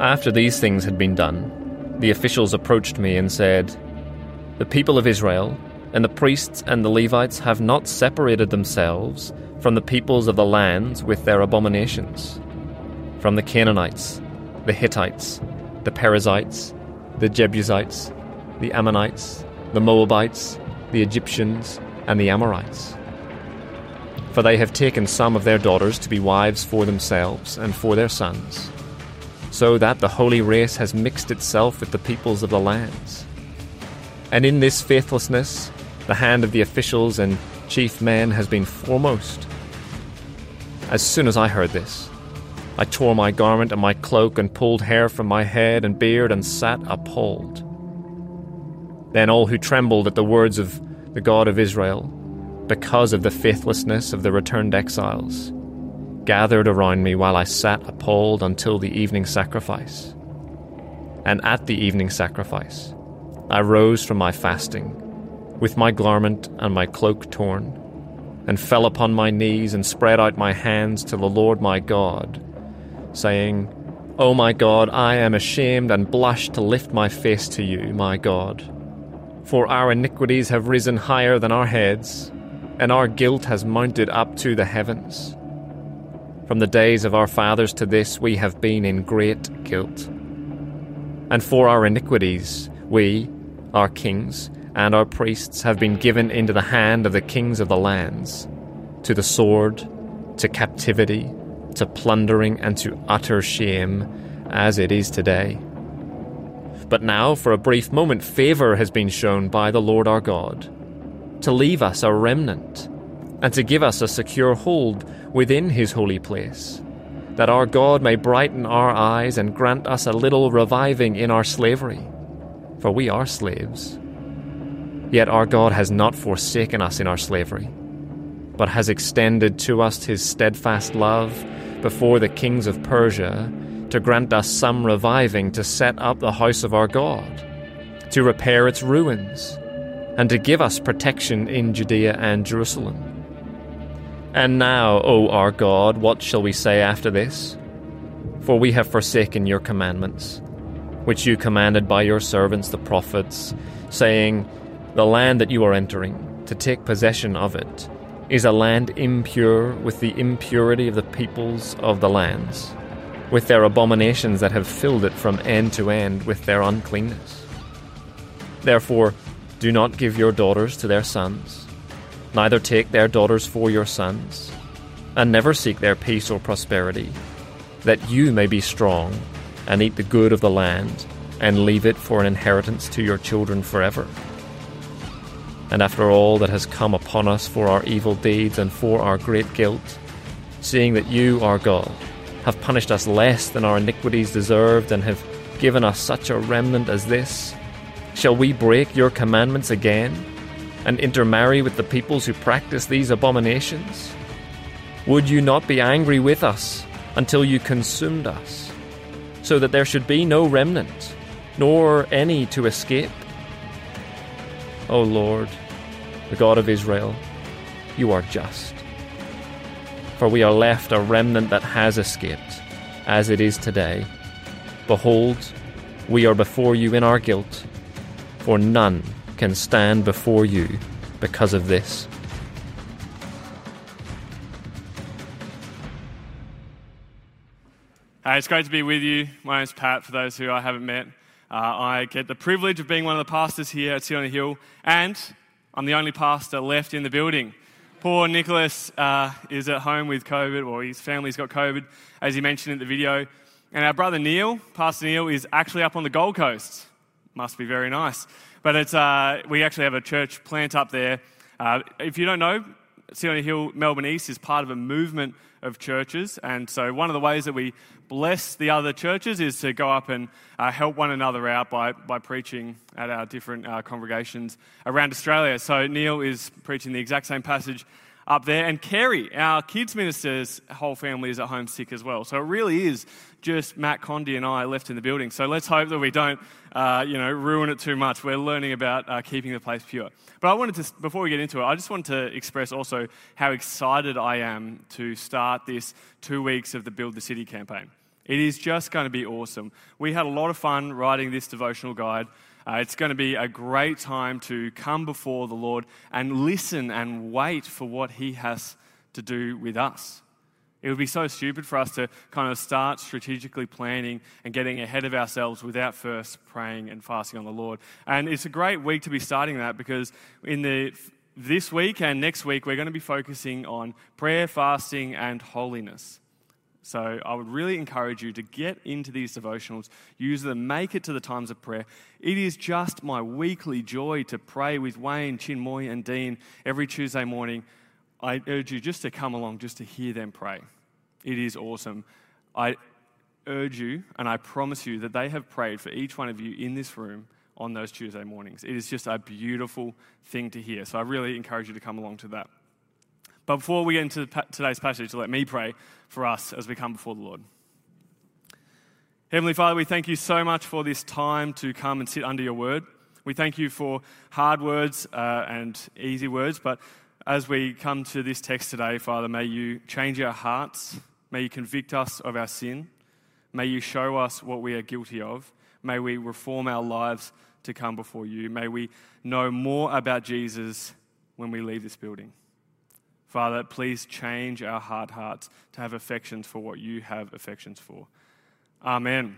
After these things had been done, the officials approached me and said, The people of Israel, and the priests and the Levites have not separated themselves from the peoples of the lands with their abominations, from the Canaanites, the Hittites, the Perizzites, the Jebusites, the Ammonites, the Moabites, the Egyptians, and the Amorites. For they have taken some of their daughters to be wives for themselves and for their sons so that the holy race has mixed itself with the peoples of the lands. And in this faithlessness, the hand of the officials and chief men has been foremost. As soon as I heard this, I tore my garment and my cloak and pulled hair from my head and beard and sat appalled. Then all who trembled at the words of the God of Israel, because of the faithlessness of the returned exiles, gathered around me while I sat appalled until the evening sacrifice. And at the evening sacrifice, I rose from my fasting, with my garment and my cloak torn, and fell upon my knees and spread out my hands to the Lord my God, saying, O my God, I am ashamed and blush to lift my face to you, my God. For our iniquities have risen higher than our heads, and our guilt has mounted up to the heavens. From the days of our fathers to this, we have been in great guilt. And for our iniquities, we, our kings, and our priests have been given into the hand of the kings of the lands, to the sword, to captivity, to plundering, and to utter shame, as it is today. But now, for a brief moment, favour has been shown by the Lord our God, to leave us a remnant, and to give us a secure hold within his holy place, that our God may brighten our eyes and grant us a little reviving in our slavery, for we are slaves. Yet our God has not forsaken us in our slavery, but has extended to us his steadfast love before the kings of Persia to grant us some reviving to set up the house of our God, to repair its ruins, and to give us protection in Judea and Jerusalem and now, O our God, what shall we say after this? For we have forsaken your commandments, which you commanded by your servants the prophets, saying, The land that you are entering, to take possession of it, is a land impure with the impurity of the peoples of the lands, with their abominations that have filled it from end to end with their uncleanness. Therefore, do not give your daughters to their sons Neither take their daughters for your sons, and never seek their peace or prosperity, that you may be strong, and eat the good of the land, and leave it for an inheritance to your children forever. And after all that has come upon us for our evil deeds and for our great guilt, seeing that you, our God, have punished us less than our iniquities deserved, and have given us such a remnant as this, shall we break your commandments again? And intermarry with the peoples who practice these abominations? Would you not be angry with us until you consumed us, so that there should be no remnant, nor any to escape? O Lord, the God of Israel, you are just. For we are left a remnant that has escaped, as it is today. Behold, we are before you in our guilt, for none can stand before you because of this. Hey, it's great to be with you. My name's Pat, for those who I haven't met. Uh, I get the privilege of being one of the pastors here at City on the Hill, and I'm the only pastor left in the building. Poor Nicholas uh, is at home with COVID, or his family's got COVID, as he mentioned in the video. And our brother Neil, Pastor Neil, is actually up on the Gold Coast. Must be very nice. But it's, uh, we actually have a church plant up there. Uh, if you don't know, City Hill Melbourne East is part of a movement of churches. And so, one of the ways that we bless the other churches is to go up and uh, help one another out by, by preaching at our different uh, congregations around Australia. So, Neil is preaching the exact same passage up there. And Kerry, our kids minister's whole family is at home sick as well. So it really is just Matt Condi and I left in the building. So let's hope that we don't, uh, you know, ruin it too much. We're learning about uh, keeping the place pure. But I wanted to, before we get into it, I just want to express also how excited I am to start this two weeks of the Build the City campaign. It is just going to be awesome. We had a lot of fun writing this devotional guide. Uh, it's going to be a great time to come before the Lord and listen and wait for what He has to do with us. It would be so stupid for us to kind of start strategically planning and getting ahead of ourselves without first praying and fasting on the Lord. And it's a great week to be starting that because in the this week and next week we're going to be focusing on prayer, fasting and holiness. So I would really encourage you to get into these devotionals, use them, make it to the times of prayer. It is just my weekly joy to pray with Wayne, Chinmoy, and Dean every Tuesday morning. I urge you just to come along, just to hear them pray. It is awesome. I urge you, and I promise you that they have prayed for each one of you in this room on those Tuesday mornings. It is just a beautiful thing to hear. So I really encourage you to come along to that. But before we get into today's passage, let me pray for us as we come before the Lord. Heavenly Father, we thank you so much for this time to come and sit under your word. We thank you for hard words uh, and easy words, but as we come to this text today, Father, may you change our hearts. May you convict us of our sin. May you show us what we are guilty of. May we reform our lives to come before you. May we know more about Jesus when we leave this building. Father, please change our hard hearts to have affections for what you have affections for. Amen.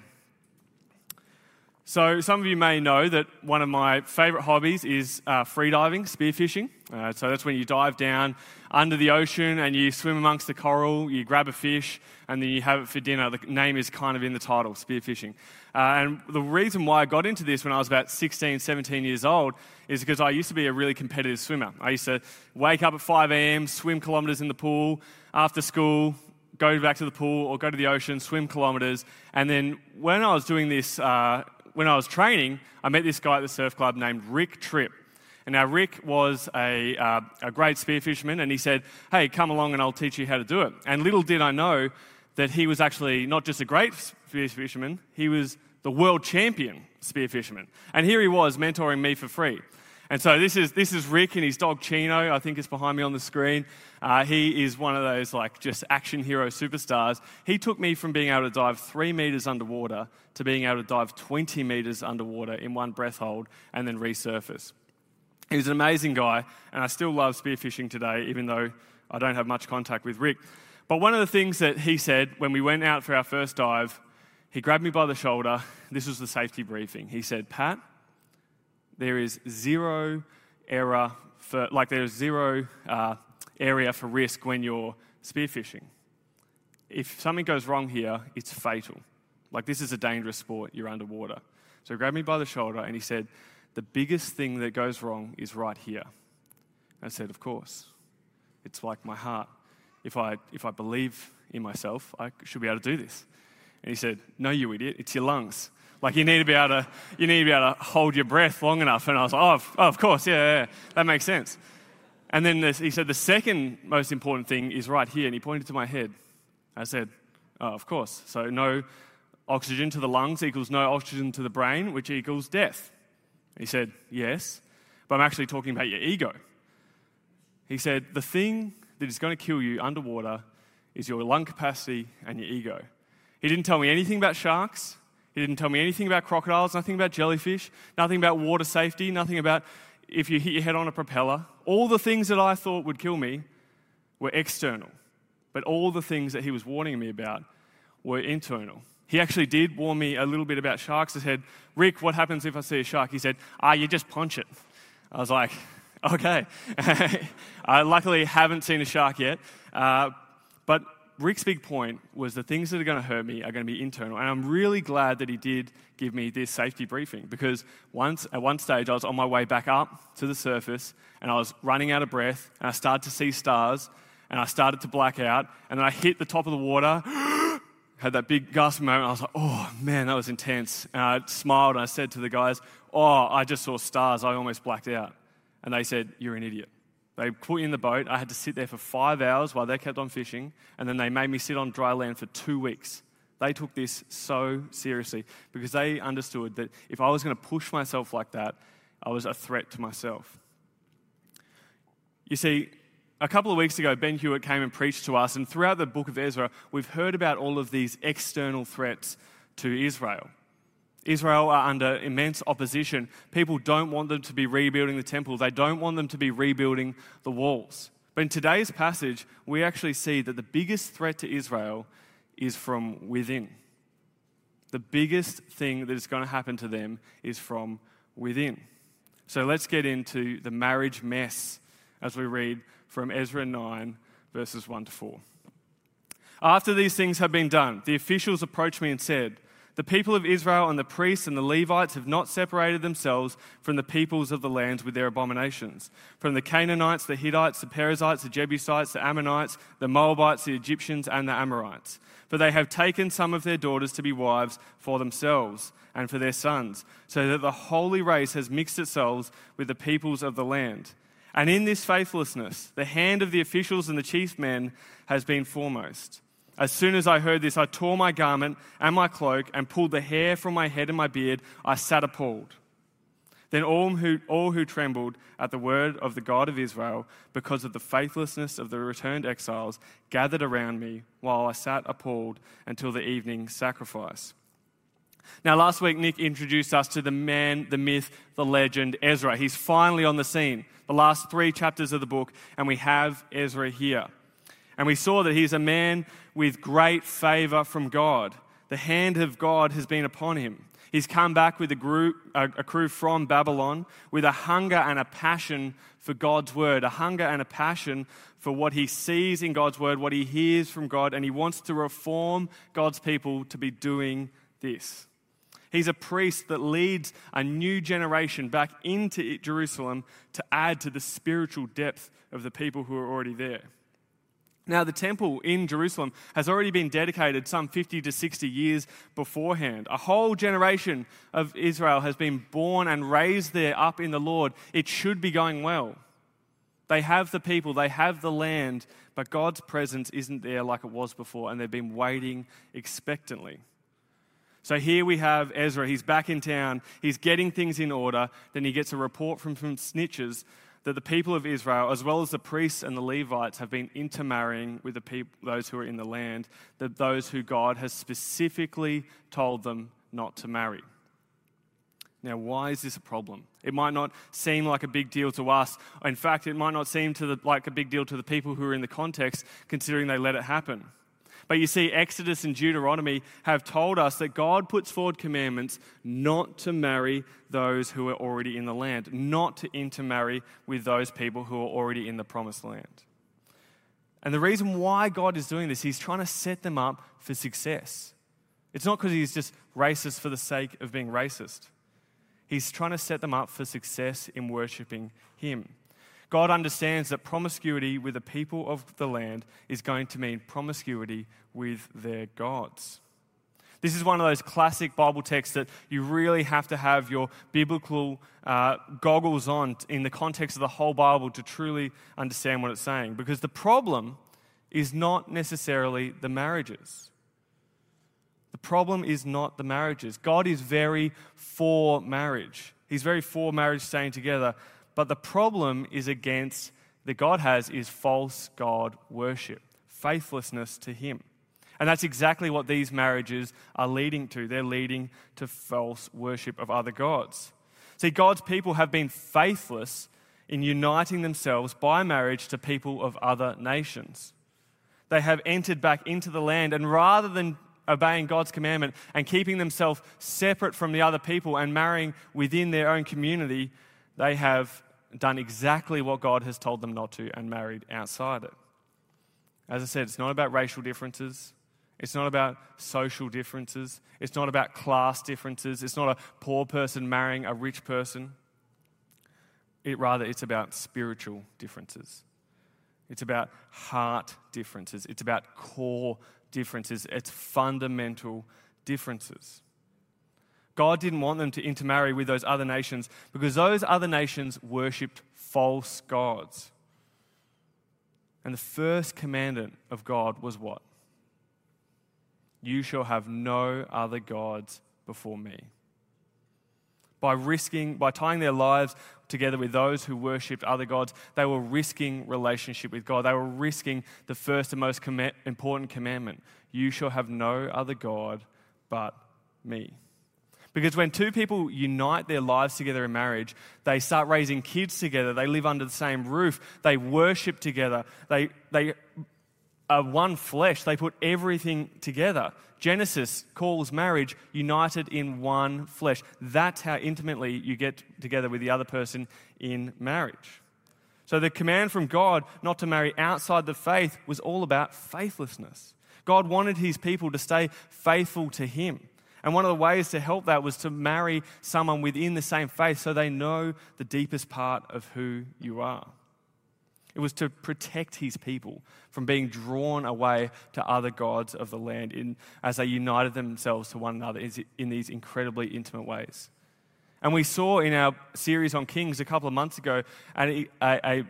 So, some of you may know that one of my favourite hobbies is uh, freediving, spearfishing. Uh, so, that's when you dive down under the ocean and you swim amongst the coral, you grab a fish, and then you have it for dinner. The name is kind of in the title, spearfishing. Uh, and the reason why I got into this when I was about 16, 17 years old is because I used to be a really competitive swimmer. I used to wake up at 5 a.m., swim kilometres in the pool after school, go back to the pool or go to the ocean, swim kilometres. And then when I was doing this, uh, when I was training, I met this guy at the surf club named Rick Tripp. And now Rick was a, uh, a great spearfisherman, and he said, Hey, come along and I'll teach you how to do it. And little did I know that he was actually not just a great spearfisherman, he was the world champion spearfisherman. And here he was mentoring me for free. And so this is, this is Rick and his dog Chino, I think is behind me on the screen. Uh, he is one of those like just action hero superstars. He took me from being able to dive three meters underwater to being able to dive 20 meters underwater in one breath hold and then resurface. He was an amazing guy, and I still love spearfishing today, even though I don't have much contact with Rick. But one of the things that he said when we went out for our first dive, he grabbed me by the shoulder. This was the safety briefing. He said, Pat, there is zero error for, like, there's zero uh, area for risk when you're spearfishing. If something goes wrong here, it's fatal. Like, this is a dangerous sport, you're underwater. So he grabbed me by the shoulder and he said, The biggest thing that goes wrong is right here. I said, Of course. It's like my heart. If I, if I believe in myself, I should be able to do this. And he said, No, you idiot, it's your lungs. Like you need to be able to, you need to be able to hold your breath long enough. And I was like, oh, of, oh, of course, yeah, yeah, that makes sense. And then this, he said, the second most important thing is right here. And he pointed to my head. I said, oh, of course. So no oxygen to the lungs equals no oxygen to the brain, which equals death. He said, yes, but I'm actually talking about your ego. He said, the thing that is going to kill you underwater is your lung capacity and your ego. He didn't tell me anything about sharks. He didn't tell me anything about crocodiles, nothing about jellyfish, nothing about water safety, nothing about if you hit your head on a propeller. All the things that I thought would kill me were external, but all the things that he was warning me about were internal. He actually did warn me a little bit about sharks. I said, Rick, what happens if I see a shark? He said, Ah, you just punch it. I was like, Okay. I luckily haven't seen a shark yet. Uh, but Rick's big point was the things that are going to hurt me are going to be internal. And I'm really glad that he did give me this safety briefing because once, at one stage I was on my way back up to the surface and I was running out of breath and I started to see stars and I started to black out and then I hit the top of the water, had that big gasp moment. I was like, oh man, that was intense. And I smiled and I said to the guys, oh, I just saw stars. I almost blacked out. And they said, you're an idiot. They put me in the boat. I had to sit there for five hours while they kept on fishing, and then they made me sit on dry land for two weeks. They took this so seriously because they understood that if I was going to push myself like that, I was a threat to myself. You see, a couple of weeks ago, Ben Hewitt came and preached to us, and throughout the book of Ezra, we've heard about all of these external threats to Israel. Israel are under immense opposition. People don't want them to be rebuilding the temple, they don't want them to be rebuilding the walls. But in today's passage, we actually see that the biggest threat to Israel is from within. The biggest thing that is going to happen to them is from within. So let's get into the marriage mess as we read from Ezra 9, verses 1 to 4. After these things have been done, the officials approached me and said, the people of Israel and the priests and the Levites have not separated themselves from the peoples of the lands with their abominations. From the Canaanites, the Hittites, the Perizzites, the Jebusites, the Ammonites, the Moabites, the Egyptians, and the Amorites. For they have taken some of their daughters to be wives for themselves and for their sons, so that the holy race has mixed itself with the peoples of the land. And in this faithlessness, the hand of the officials and the chief men has been foremost. As soon as I heard this, I tore my garment and my cloak and pulled the hair from my head and my beard. I sat appalled. Then all who, all who trembled at the word of the God of Israel, because of the faithlessness of the returned exiles, gathered around me while I sat appalled until the evening sacrifice. Now, last week, Nick introduced us to the man, the myth, the legend, Ezra. He's finally on the scene, the last three chapters of the book, and we have Ezra here. And we saw that he's a man with great favor from God. The hand of God has been upon him. He's come back with a, group, a, a, crew from Babylon with a hunger and a passion for God's word, a hunger and a passion for what he sees in God's word, what he hears from God, and he wants to reform God's people to be doing this. He's a priest that leads a new generation back into Jerusalem to add to the spiritual depth of the people who are already there. Now, the temple in Jerusalem has already been dedicated some 50 to 60 years beforehand. A whole generation of Israel has been born and raised there up in the Lord. It should be going well. They have the people, they have the land, but God's presence isn't there like it was before, and they've been waiting expectantly. So here we have Ezra. He's back in town. He's getting things in order. Then he gets a report from some snitches that the people of Israel, as well as the priests and the Levites, have been intermarrying with the people, those who are in the land, that those who God has specifically told them not to marry. Now, why is this a problem? It might not seem like a big deal to us. In fact, it might not seem the, like a big deal to the people who are in the context, considering they let it happen. But you see, Exodus and Deuteronomy have told us that God puts forward commandments not to marry those who are already in the land, not to intermarry with those people who are already in the promised land. And the reason why God is doing this, He's trying to set them up for success. It's not because He's just racist for the sake of being racist. He's trying to set them up for success in worshiping Him. God understands that promiscuity with the people of the land is going to mean promiscuity with their gods. This is one of those classic Bible texts that you really have to have your biblical uh, goggles on in the context of the whole Bible to truly understand what it's saying. Because the problem is not necessarily the marriages. The problem is not the marriages. God is very for marriage. He's very for marriage staying together. But the problem is against that God has is false God worship, faithlessness to Him. And that's exactly what these marriages are leading to. They're leading to false worship of other gods. See, God's people have been faithless in uniting themselves by marriage to people of other nations. They have entered back into the land, and rather than obeying God's commandment and keeping themselves separate from the other people and marrying within their own community, they have done exactly what God has told them not to and married outside it. As I said, it's not about racial differences. It's not about social differences. It's not about class differences. It's not a poor person marrying a rich person. It rather it's about spiritual differences. It's about heart differences. It's about core differences. It's fundamental differences. God didn't want them to intermarry with those other nations because those other nations worshipped false gods. And the first commandment of God was what? You shall have no other gods before me. By risking, by tying their lives together with those who worshipped other gods, they were risking relationship with God. They were risking the first and most com- important commandment You shall have no other God but me. Because when two people unite their lives together in marriage, they start raising kids together, they live under the same roof, they worship together, they, they are one flesh, they put everything together. Genesis calls marriage united in one flesh. That's how intimately you get together with the other person in marriage. So the command from God not to marry outside the faith was all about faithlessness. God wanted his people to stay faithful to him. And one of the ways to help that was to marry someone within the same faith so they know the deepest part of who you are. It was to protect his people from being drawn away to other gods of the land in, as they united themselves to one another in these incredibly intimate ways. And we saw in our series on Kings a couple of months ago a, a, a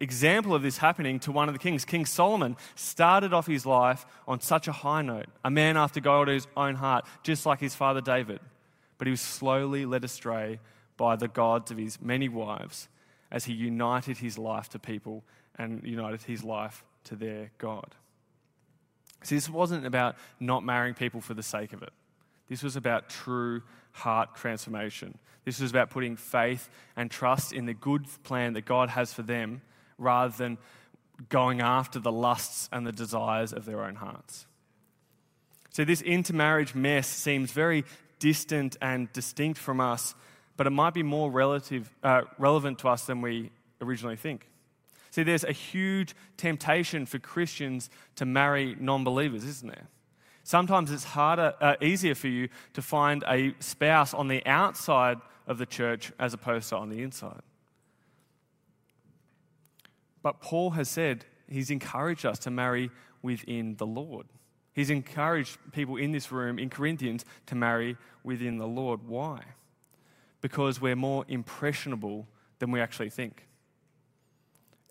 example of this happening to one of the kings. King Solomon started off his life on such a high note, a man after God's own heart, just like his father David. But he was slowly led astray by the gods of his many wives as he united his life to people and united his life to their God. See, this wasn't about not marrying people for the sake of it. This was about true heart transformation. This was about putting faith and trust in the good plan that God has for them rather than going after the lusts and the desires of their own hearts. So, this intermarriage mess seems very distant and distinct from us, but it might be more relative, uh, relevant to us than we originally think. See, there's a huge temptation for Christians to marry non believers, isn't there? Sometimes it's harder, uh, easier for you to find a spouse on the outside of the church as opposed to on the inside. But Paul has said he's encouraged us to marry within the Lord. He's encouraged people in this room in Corinthians to marry within the Lord. Why? Because we're more impressionable than we actually think.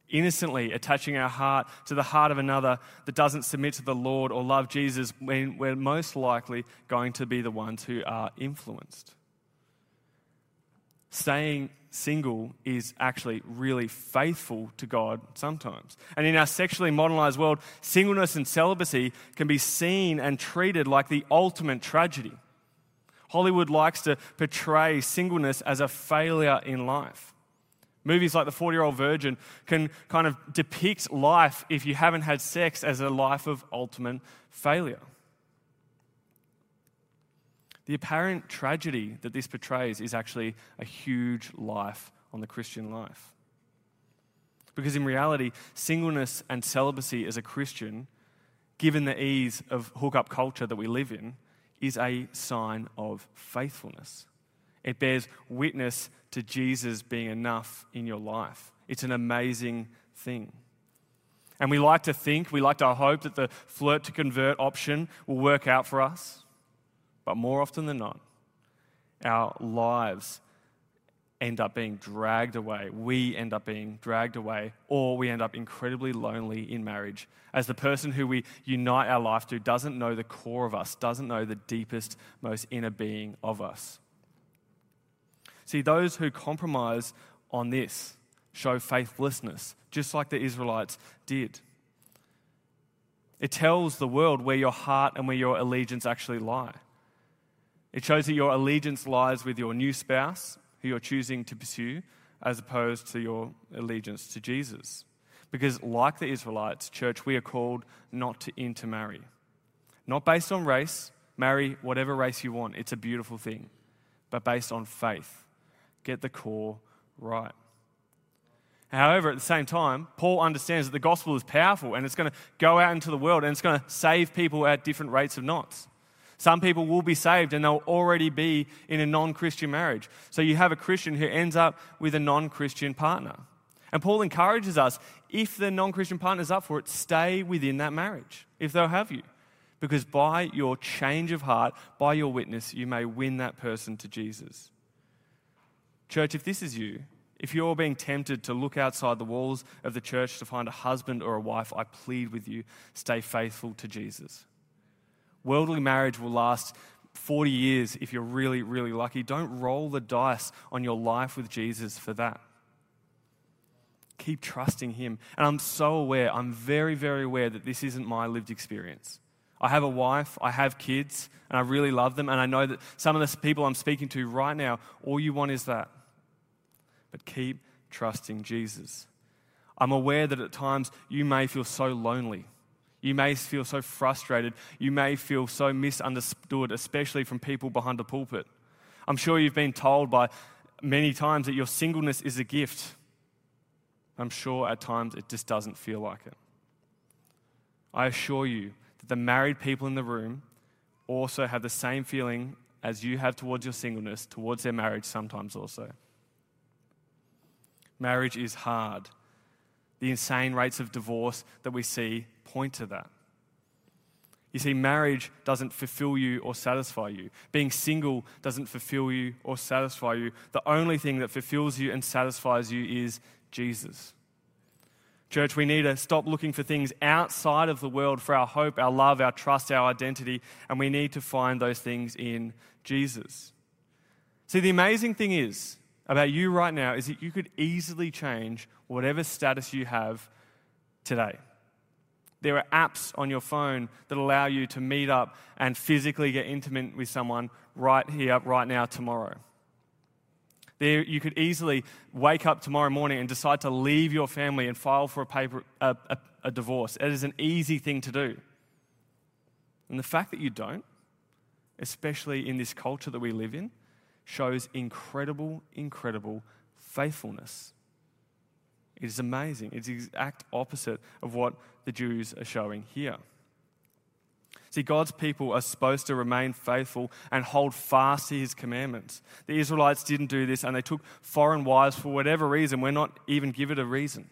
Innocently attaching our heart to the heart of another that doesn't submit to the Lord or love Jesus, when we're most likely going to be the ones who are influenced. Staying single is actually really faithful to God sometimes. And in our sexually modernized world, singleness and celibacy can be seen and treated like the ultimate tragedy. Hollywood likes to portray singleness as a failure in life. Movies like The 40 Year Old Virgin can kind of depict life, if you haven't had sex, as a life of ultimate failure. The apparent tragedy that this portrays is actually a huge life on the Christian life. Because in reality, singleness and celibacy as a Christian, given the ease of hookup culture that we live in, is a sign of faithfulness. It bears witness to Jesus being enough in your life. It's an amazing thing. And we like to think, we like to hope that the flirt to convert option will work out for us. But more often than not, our lives end up being dragged away. We end up being dragged away, or we end up incredibly lonely in marriage as the person who we unite our life to doesn't know the core of us, doesn't know the deepest, most inner being of us. See, those who compromise on this show faithlessness, just like the Israelites did. It tells the world where your heart and where your allegiance actually lie. It shows that your allegiance lies with your new spouse, who you're choosing to pursue, as opposed to your allegiance to Jesus. Because, like the Israelites, church, we are called not to intermarry. Not based on race, marry whatever race you want, it's a beautiful thing, but based on faith. Get the core right. However, at the same time, Paul understands that the gospel is powerful and it's going to go out into the world and it's going to save people at different rates of knots. Some people will be saved and they'll already be in a non Christian marriage. So you have a Christian who ends up with a non Christian partner. And Paul encourages us if the non Christian partner is up for it, stay within that marriage if they'll have you. Because by your change of heart, by your witness, you may win that person to Jesus. Church, if this is you, if you're being tempted to look outside the walls of the church to find a husband or a wife, I plead with you stay faithful to Jesus. Worldly marriage will last 40 years if you're really, really lucky. Don't roll the dice on your life with Jesus for that. Keep trusting Him. And I'm so aware, I'm very, very aware that this isn't my lived experience. I have a wife, I have kids, and I really love them. And I know that some of the people I'm speaking to right now, all you want is that. But keep trusting Jesus. I'm aware that at times you may feel so lonely you may feel so frustrated. You may feel so misunderstood, especially from people behind the pulpit. I'm sure you've been told by many times that your singleness is a gift. I'm sure at times it just doesn't feel like it. I assure you that the married people in the room also have the same feeling as you have towards your singleness, towards their marriage sometimes also. Marriage is hard. The insane rates of divorce that we see point to that. You see, marriage doesn't fulfill you or satisfy you. Being single doesn't fulfill you or satisfy you. The only thing that fulfills you and satisfies you is Jesus. Church, we need to stop looking for things outside of the world for our hope, our love, our trust, our identity, and we need to find those things in Jesus. See, the amazing thing is about you right now is that you could easily change whatever status you have today. There are apps on your phone that allow you to meet up and physically get intimate with someone right here, right now, tomorrow. There, you could easily wake up tomorrow morning and decide to leave your family and file for a, paper, a, a, a divorce. It is an easy thing to do. And the fact that you don't, especially in this culture that we live in, shows incredible, incredible faithfulness. It is amazing. It's the exact opposite of what the Jews are showing here. See, God's people are supposed to remain faithful and hold fast to his commandments. The Israelites didn't do this and they took foreign wives for whatever reason. We're not even given a reason.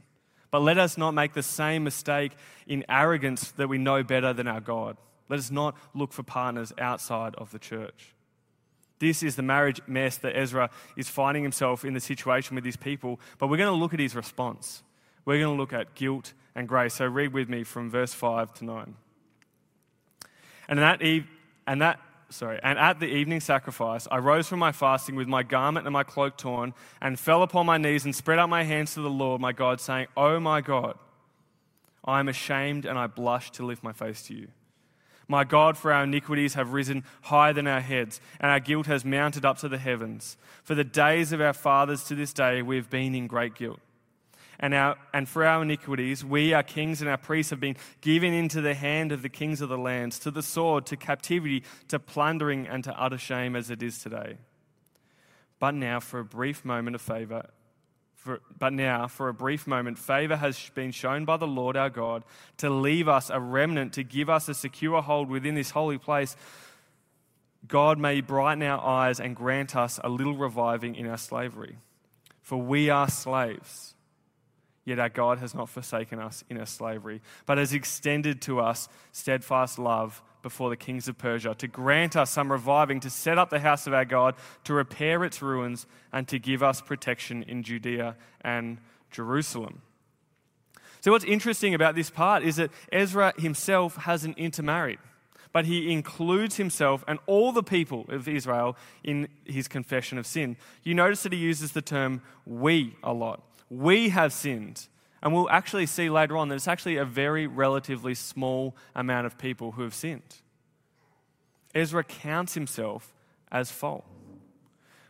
But let us not make the same mistake in arrogance that we know better than our God. Let us not look for partners outside of the church. This is the marriage mess that Ezra is finding himself in the situation with these people. But we're going to look at his response. We're going to look at guilt and grace. So read with me from verse 5 to 9. And that, eve- and that sorry, and at the evening sacrifice, I rose from my fasting with my garment and my cloak torn, and fell upon my knees and spread out my hands to the Lord my God, saying, Oh my God, I am ashamed and I blush to lift my face to you. My God, for our iniquities have risen higher than our heads, and our guilt has mounted up to the heavens. For the days of our fathers to this day, we have been in great guilt. And, our, and for our iniquities, we, our kings and our priests, have been given into the hand of the kings of the lands, to the sword, to captivity, to plundering, and to utter shame as it is today. But now, for a brief moment of favor, for, but now, for a brief moment, favor has been shown by the Lord our God to leave us a remnant, to give us a secure hold within this holy place. God may brighten our eyes and grant us a little reviving in our slavery. For we are slaves, yet our God has not forsaken us in our slavery, but has extended to us steadfast love before the kings of Persia, to grant us some reviving, to set up the house of our God, to repair its ruins, and to give us protection in Judea and Jerusalem. So, what's interesting about this part is that Ezra himself hasn't intermarried, but he includes himself and all the people of Israel in his confession of sin. You notice that he uses the term we a lot. We have sinned. And we'll actually see later on that it's actually a very relatively small amount of people who have sinned. Ezra counts himself as fault,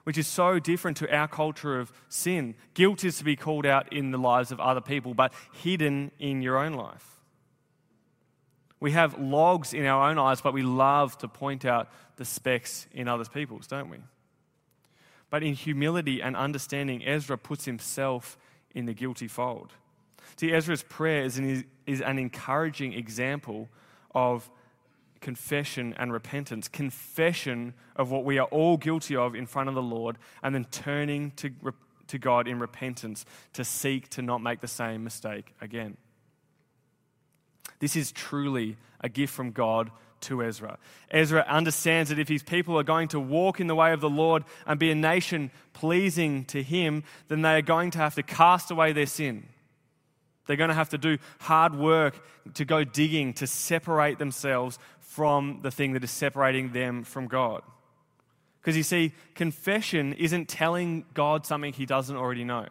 which is so different to our culture of sin. Guilt is to be called out in the lives of other people, but hidden in your own life. We have logs in our own eyes, but we love to point out the specks in other people's, don't we? But in humility and understanding, Ezra puts himself in the guilty fold. See, Ezra's prayer is an, is an encouraging example of confession and repentance, confession of what we are all guilty of in front of the Lord, and then turning to, to God in repentance to seek to not make the same mistake again. This is truly a gift from God to Ezra. Ezra understands that if his people are going to walk in the way of the Lord and be a nation pleasing to him, then they are going to have to cast away their sin. They're going to have to do hard work to go digging to separate themselves from the thing that is separating them from God. Because you see, confession isn't telling God something he doesn't already know.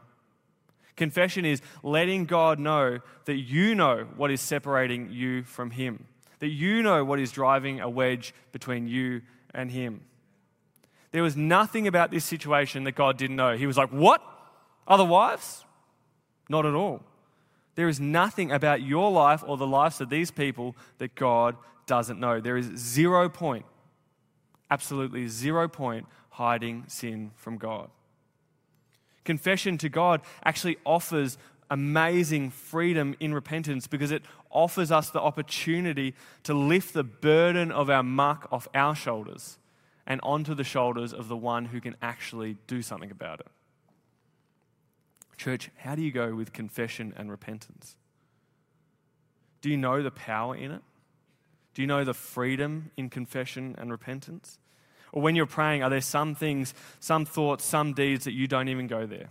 Confession is letting God know that you know what is separating you from him, that you know what is driving a wedge between you and him. There was nothing about this situation that God didn't know. He was like, What? Other wives? Not at all. There is nothing about your life or the lives of these people that God doesn't know. There is zero point, absolutely zero point, hiding sin from God. Confession to God actually offers amazing freedom in repentance because it offers us the opportunity to lift the burden of our muck off our shoulders and onto the shoulders of the one who can actually do something about it. Church, how do you go with confession and repentance? Do you know the power in it? Do you know the freedom in confession and repentance? Or when you're praying, are there some things, some thoughts, some deeds that you don't even go there?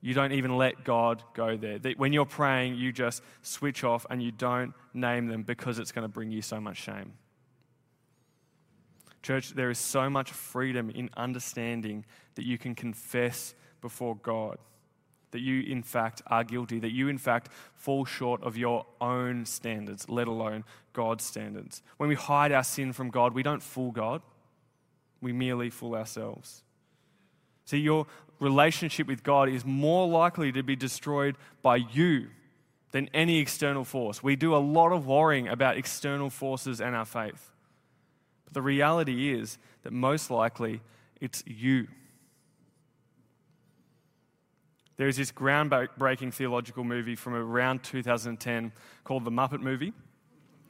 You don't even let God go there. When you're praying, you just switch off and you don't name them because it's going to bring you so much shame. Church, there is so much freedom in understanding that you can confess before God that you, in fact, are guilty, that you, in fact, fall short of your own standards, let alone God's standards. When we hide our sin from God, we don't fool God, we merely fool ourselves. See, your relationship with God is more likely to be destroyed by you than any external force. We do a lot of worrying about external forces and our faith. But the reality is that most likely it's you. There is this groundbreaking theological movie from around 2010 called The Muppet Movie.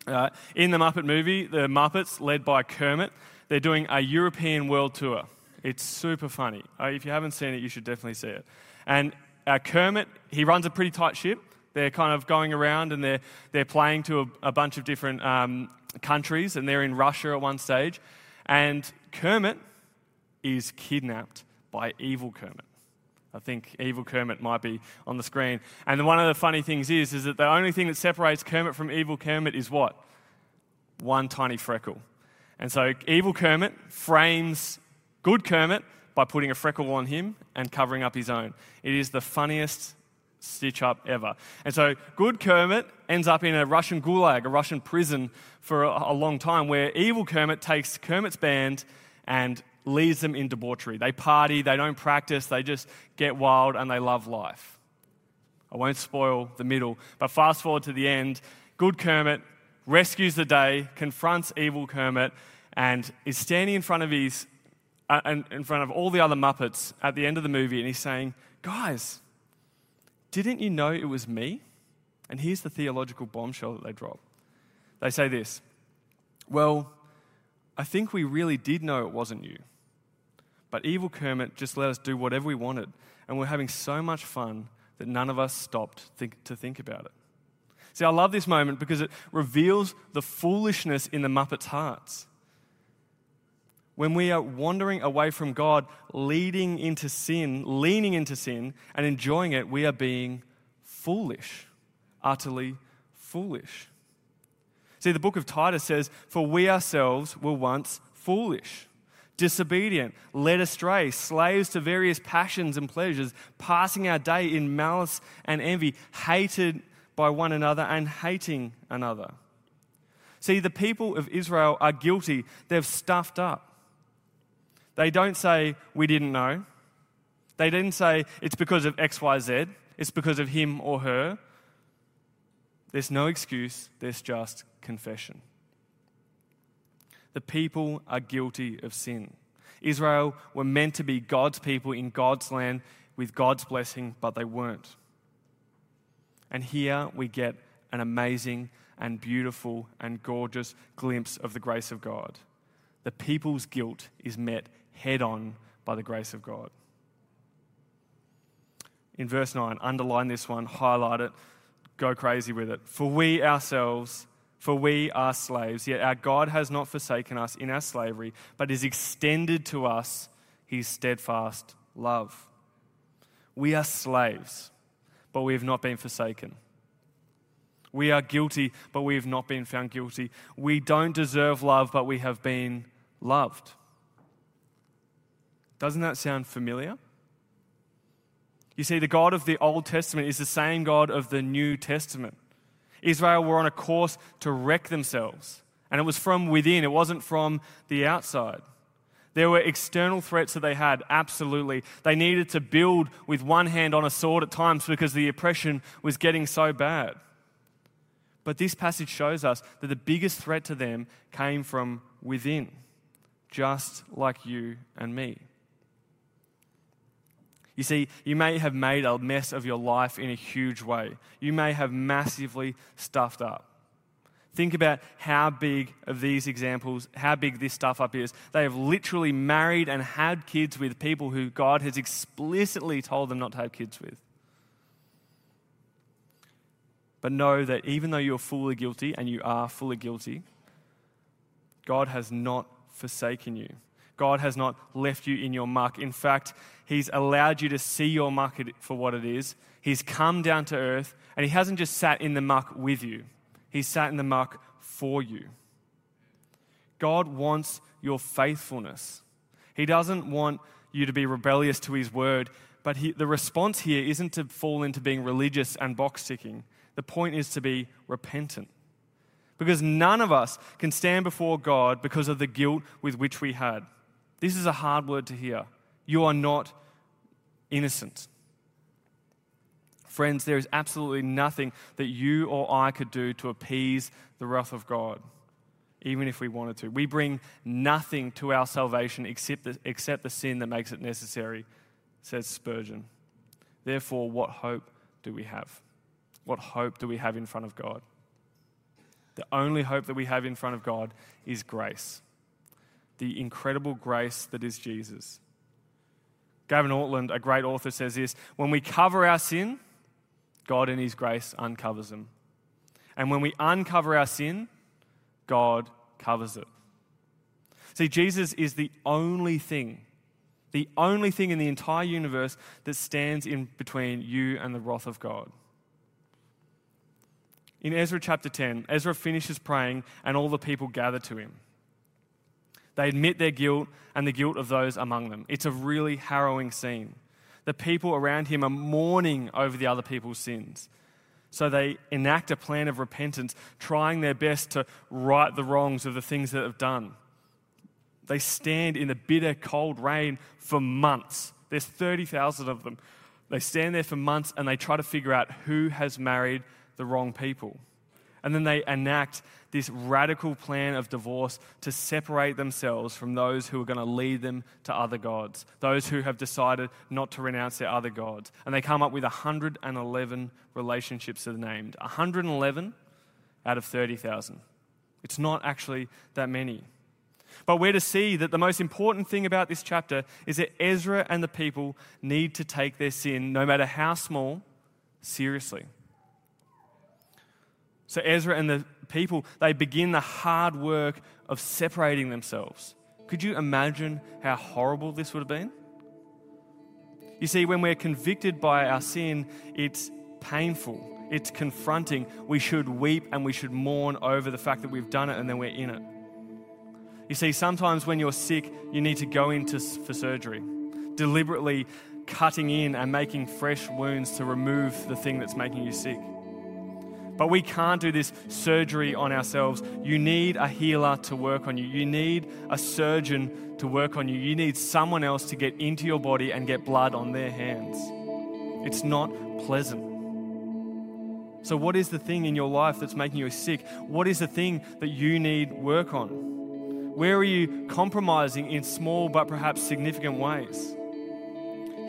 Uh, in the Muppet movie, the Muppets, led by Kermit, they're doing a European world tour. It's super funny. Uh, if you haven't seen it, you should definitely see it. And uh, Kermit, he runs a pretty tight ship. They're kind of going around and they're, they're playing to a, a bunch of different um, countries, and they're in Russia at one stage. And Kermit is kidnapped by evil Kermit. I think evil Kermit might be on the screen. And one of the funny things is, is that the only thing that separates Kermit from evil Kermit is what? One tiny freckle. And so evil Kermit frames good Kermit by putting a freckle on him and covering up his own. It is the funniest stitch up ever. And so good Kermit ends up in a Russian gulag, a Russian prison for a, a long time, where evil Kermit takes Kermit's band and leads them in debauchery. They party, they don't practice, they just get wild and they love life. I won't spoil the middle, but fast forward to the end. Good Kermit rescues the day, confronts evil Kermit, and is standing in front of his uh, in front of all the other Muppets at the end of the movie, and he's saying, "Guys, didn't you know it was me?" And here's the theological bombshell that they drop. They say this: "Well, I think we really did know it wasn't you." But evil Kermit just let us do whatever we wanted, and we're having so much fun that none of us stopped think, to think about it. See, I love this moment because it reveals the foolishness in the Muppets' hearts. When we are wandering away from God, leading into sin, leaning into sin, and enjoying it, we are being foolish, utterly foolish. See, the book of Titus says, For we ourselves were once foolish disobedient, led astray, slaves to various passions and pleasures, passing our day in malice and envy, hated by one another and hating another. See, the people of Israel are guilty. They've stuffed up. They don't say, We didn't know. They didn't say, It's because of XYZ, it's because of him or her. There's no excuse, there's just confession. The people are guilty of sin. Israel were meant to be God's people in God's land, with God's blessing, but they weren't. And here we get an amazing and beautiful and gorgeous glimpse of the grace of God. The people's guilt is met head on by the grace of God. In verse 9, underline this one, highlight it, go crazy with it. For we ourselves, for we are slaves, yet our God has not forsaken us in our slavery, but has extended to us his steadfast love. We are slaves, but we have not been forsaken. We are guilty, but we have not been found guilty. We don't deserve love, but we have been loved. Doesn't that sound familiar? You see, the God of the Old Testament is the same God of the New Testament. Israel were on a course to wreck themselves, and it was from within, it wasn't from the outside. There were external threats that they had, absolutely. They needed to build with one hand on a sword at times because the oppression was getting so bad. But this passage shows us that the biggest threat to them came from within, just like you and me. You see, you may have made a mess of your life in a huge way. You may have massively stuffed up. Think about how big of these examples, how big this stuff up is. They have literally married and had kids with people who God has explicitly told them not to have kids with. But know that even though you're fully guilty, and you are fully guilty, God has not forsaken you. God has not left you in your muck. In fact, He's allowed you to see your muck for what it is. He's come down to earth, and He hasn't just sat in the muck with you, He's sat in the muck for you. God wants your faithfulness. He doesn't want you to be rebellious to His word, but he, the response here isn't to fall into being religious and box ticking. The point is to be repentant. Because none of us can stand before God because of the guilt with which we had. This is a hard word to hear. You are not innocent. Friends, there is absolutely nothing that you or I could do to appease the wrath of God, even if we wanted to. We bring nothing to our salvation except the, except the sin that makes it necessary, says Spurgeon. Therefore, what hope do we have? What hope do we have in front of God? The only hope that we have in front of God is grace the incredible grace that is Jesus. Gavin Ortlund, a great author, says this When we cover our sin, God in His grace uncovers them. And when we uncover our sin, God covers it. See, Jesus is the only thing, the only thing in the entire universe that stands in between you and the wrath of God. In Ezra chapter 10, Ezra finishes praying and all the people gather to him. They admit their guilt and the guilt of those among them. It's a really harrowing scene. The people around him are mourning over the other people's sins. So they enact a plan of repentance, trying their best to right the wrongs of the things that have done. They stand in the bitter, cold rain for months. There's 30,000 of them. They stand there for months and they try to figure out who has married the wrong people. And then they enact this radical plan of divorce to separate themselves from those who are going to lead them to other gods, those who have decided not to renounce their other gods. And they come up with 111 relationships that are named 111 out of 30,000. It's not actually that many. But we're to see that the most important thing about this chapter is that Ezra and the people need to take their sin, no matter how small, seriously. So Ezra and the people, they begin the hard work of separating themselves. Could you imagine how horrible this would have been? You see, when we're convicted by our sin, it's painful, it's confronting. We should weep and we should mourn over the fact that we've done it and then we're in it. You see, sometimes when you're sick, you need to go into for surgery, deliberately cutting in and making fresh wounds to remove the thing that's making you sick. But we can't do this surgery on ourselves. You need a healer to work on you. You need a surgeon to work on you. You need someone else to get into your body and get blood on their hands. It's not pleasant. So, what is the thing in your life that's making you sick? What is the thing that you need work on? Where are you compromising in small but perhaps significant ways?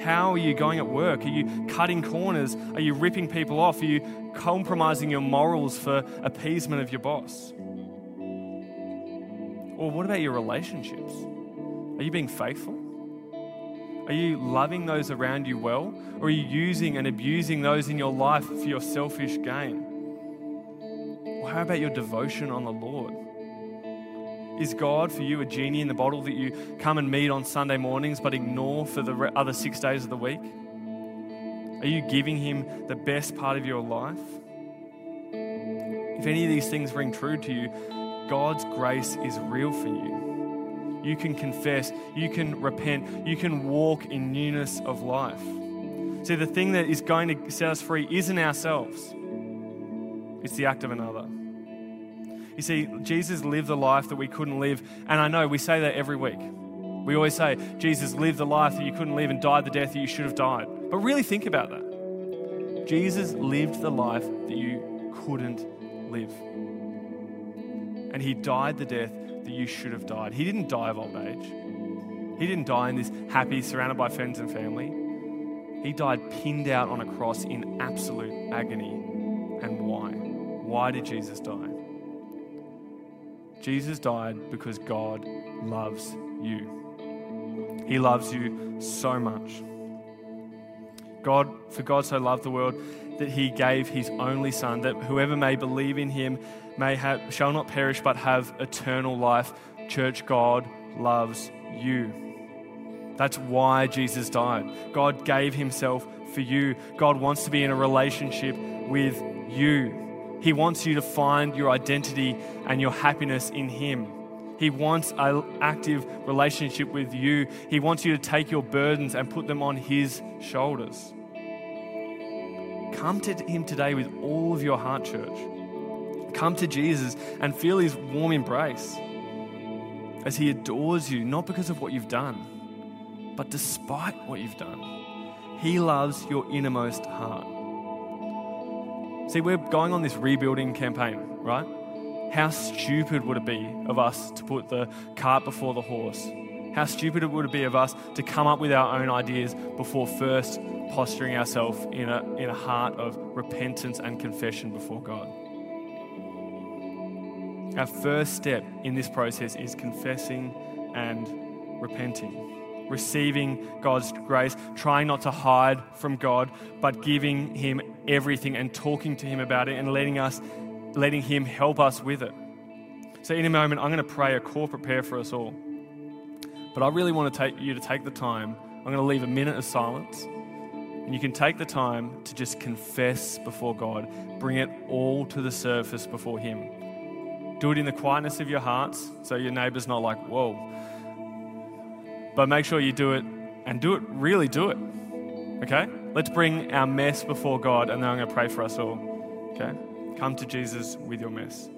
How are you going at work? Are you cutting corners? Are you ripping people off? Are you compromising your morals for appeasement of your boss? Or what about your relationships? Are you being faithful? Are you loving those around you well? Or are you using and abusing those in your life for your selfish gain? Or how about your devotion on the Lord? Is God for you a genie in the bottle that you come and meet on Sunday mornings but ignore for the other six days of the week? Are you giving Him the best part of your life? If any of these things ring true to you, God's grace is real for you. You can confess, you can repent, you can walk in newness of life. See, the thing that is going to set us free isn't ourselves, it's the act of another. You see, Jesus lived the life that we couldn't live. And I know we say that every week. We always say, Jesus lived the life that you couldn't live and died the death that you should have died. But really think about that. Jesus lived the life that you couldn't live. And he died the death that you should have died. He didn't die of old age. He didn't die in this happy, surrounded by friends and family. He died pinned out on a cross in absolute agony. And why? Why did Jesus die? Jesus died because God loves you. He loves you so much. God, for God so loved the world that he gave his only son that whoever may believe in him may have shall not perish but have eternal life. Church, God loves you. That's why Jesus died. God gave himself for you. God wants to be in a relationship with you. He wants you to find your identity and your happiness in him. He wants an active relationship with you. He wants you to take your burdens and put them on His shoulders. Come to Him today with all of your heart, church. Come to Jesus and feel His warm embrace as He adores you, not because of what you've done, but despite what you've done. He loves your innermost heart. See, we're going on this rebuilding campaign, right? How stupid would it be of us to put the cart before the horse? How stupid it would it be of us to come up with our own ideas before first posturing ourselves in a, in a heart of repentance and confession before God? Our first step in this process is confessing and repenting, receiving God's grace, trying not to hide from God, but giving Him everything and talking to Him about it and letting us letting Him help us with it. So, in a moment, I'm going to pray a corporate prayer for us all. But I really want to take you to take the time. I'm going to leave a minute of silence. And you can take the time to just confess before God, bring it all to the surface before Him. Do it in the quietness of your hearts so your neighbor's not like, whoa. But make sure you do it and do it, really do it. Okay? Let's bring our mess before God and then I'm going to pray for us all. Okay? Come to Jesus with your mess.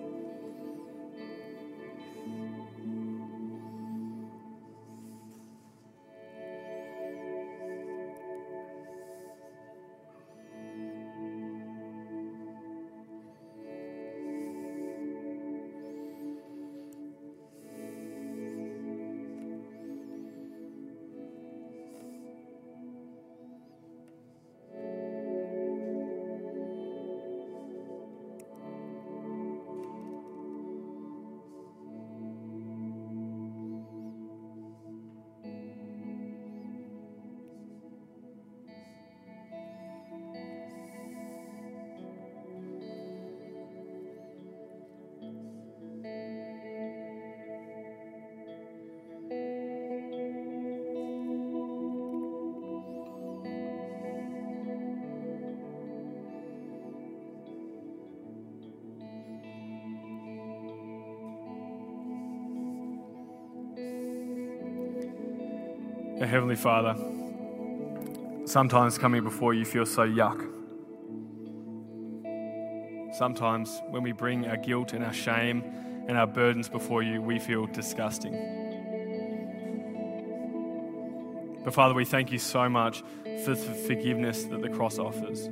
Heavenly Father, sometimes coming before you feels so yuck. Sometimes when we bring our guilt and our shame and our burdens before you, we feel disgusting. But Father, we thank you so much for the forgiveness that the cross offers.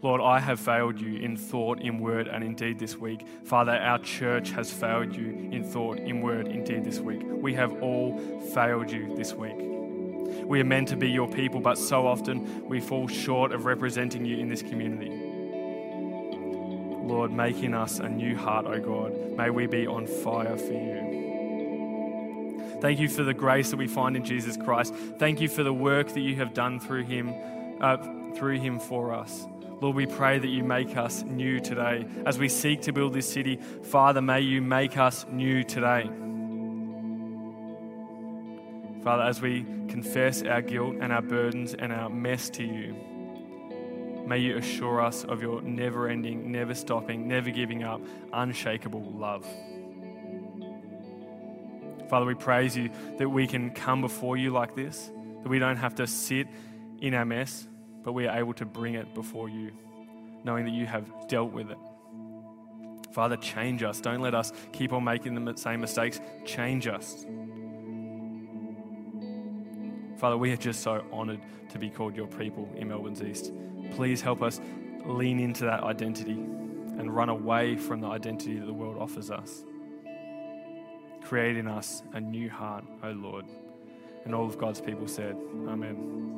Lord, I have failed you in thought, in word, and in deed this week. Father, our church has failed you in thought, in word, in deed this week. We have all failed you this week. We are meant to be your people, but so often we fall short of representing you in this community. Lord, make in us a new heart, O God. May we be on fire for you. Thank you for the grace that we find in Jesus Christ. Thank you for the work that you have done through him, uh, through him for us. Lord, we pray that you make us new today. As we seek to build this city, Father, may you make us new today. Father, as we confess our guilt and our burdens and our mess to you, may you assure us of your never ending, never stopping, never giving up, unshakable love. Father, we praise you that we can come before you like this, that we don't have to sit in our mess, but we are able to bring it before you, knowing that you have dealt with it. Father, change us. Don't let us keep on making the same mistakes. Change us. Father, we are just so honoured to be called your people in Melbourne's East. Please help us lean into that identity and run away from the identity that the world offers us. Create in us a new heart, O Lord. And all of God's people said, Amen.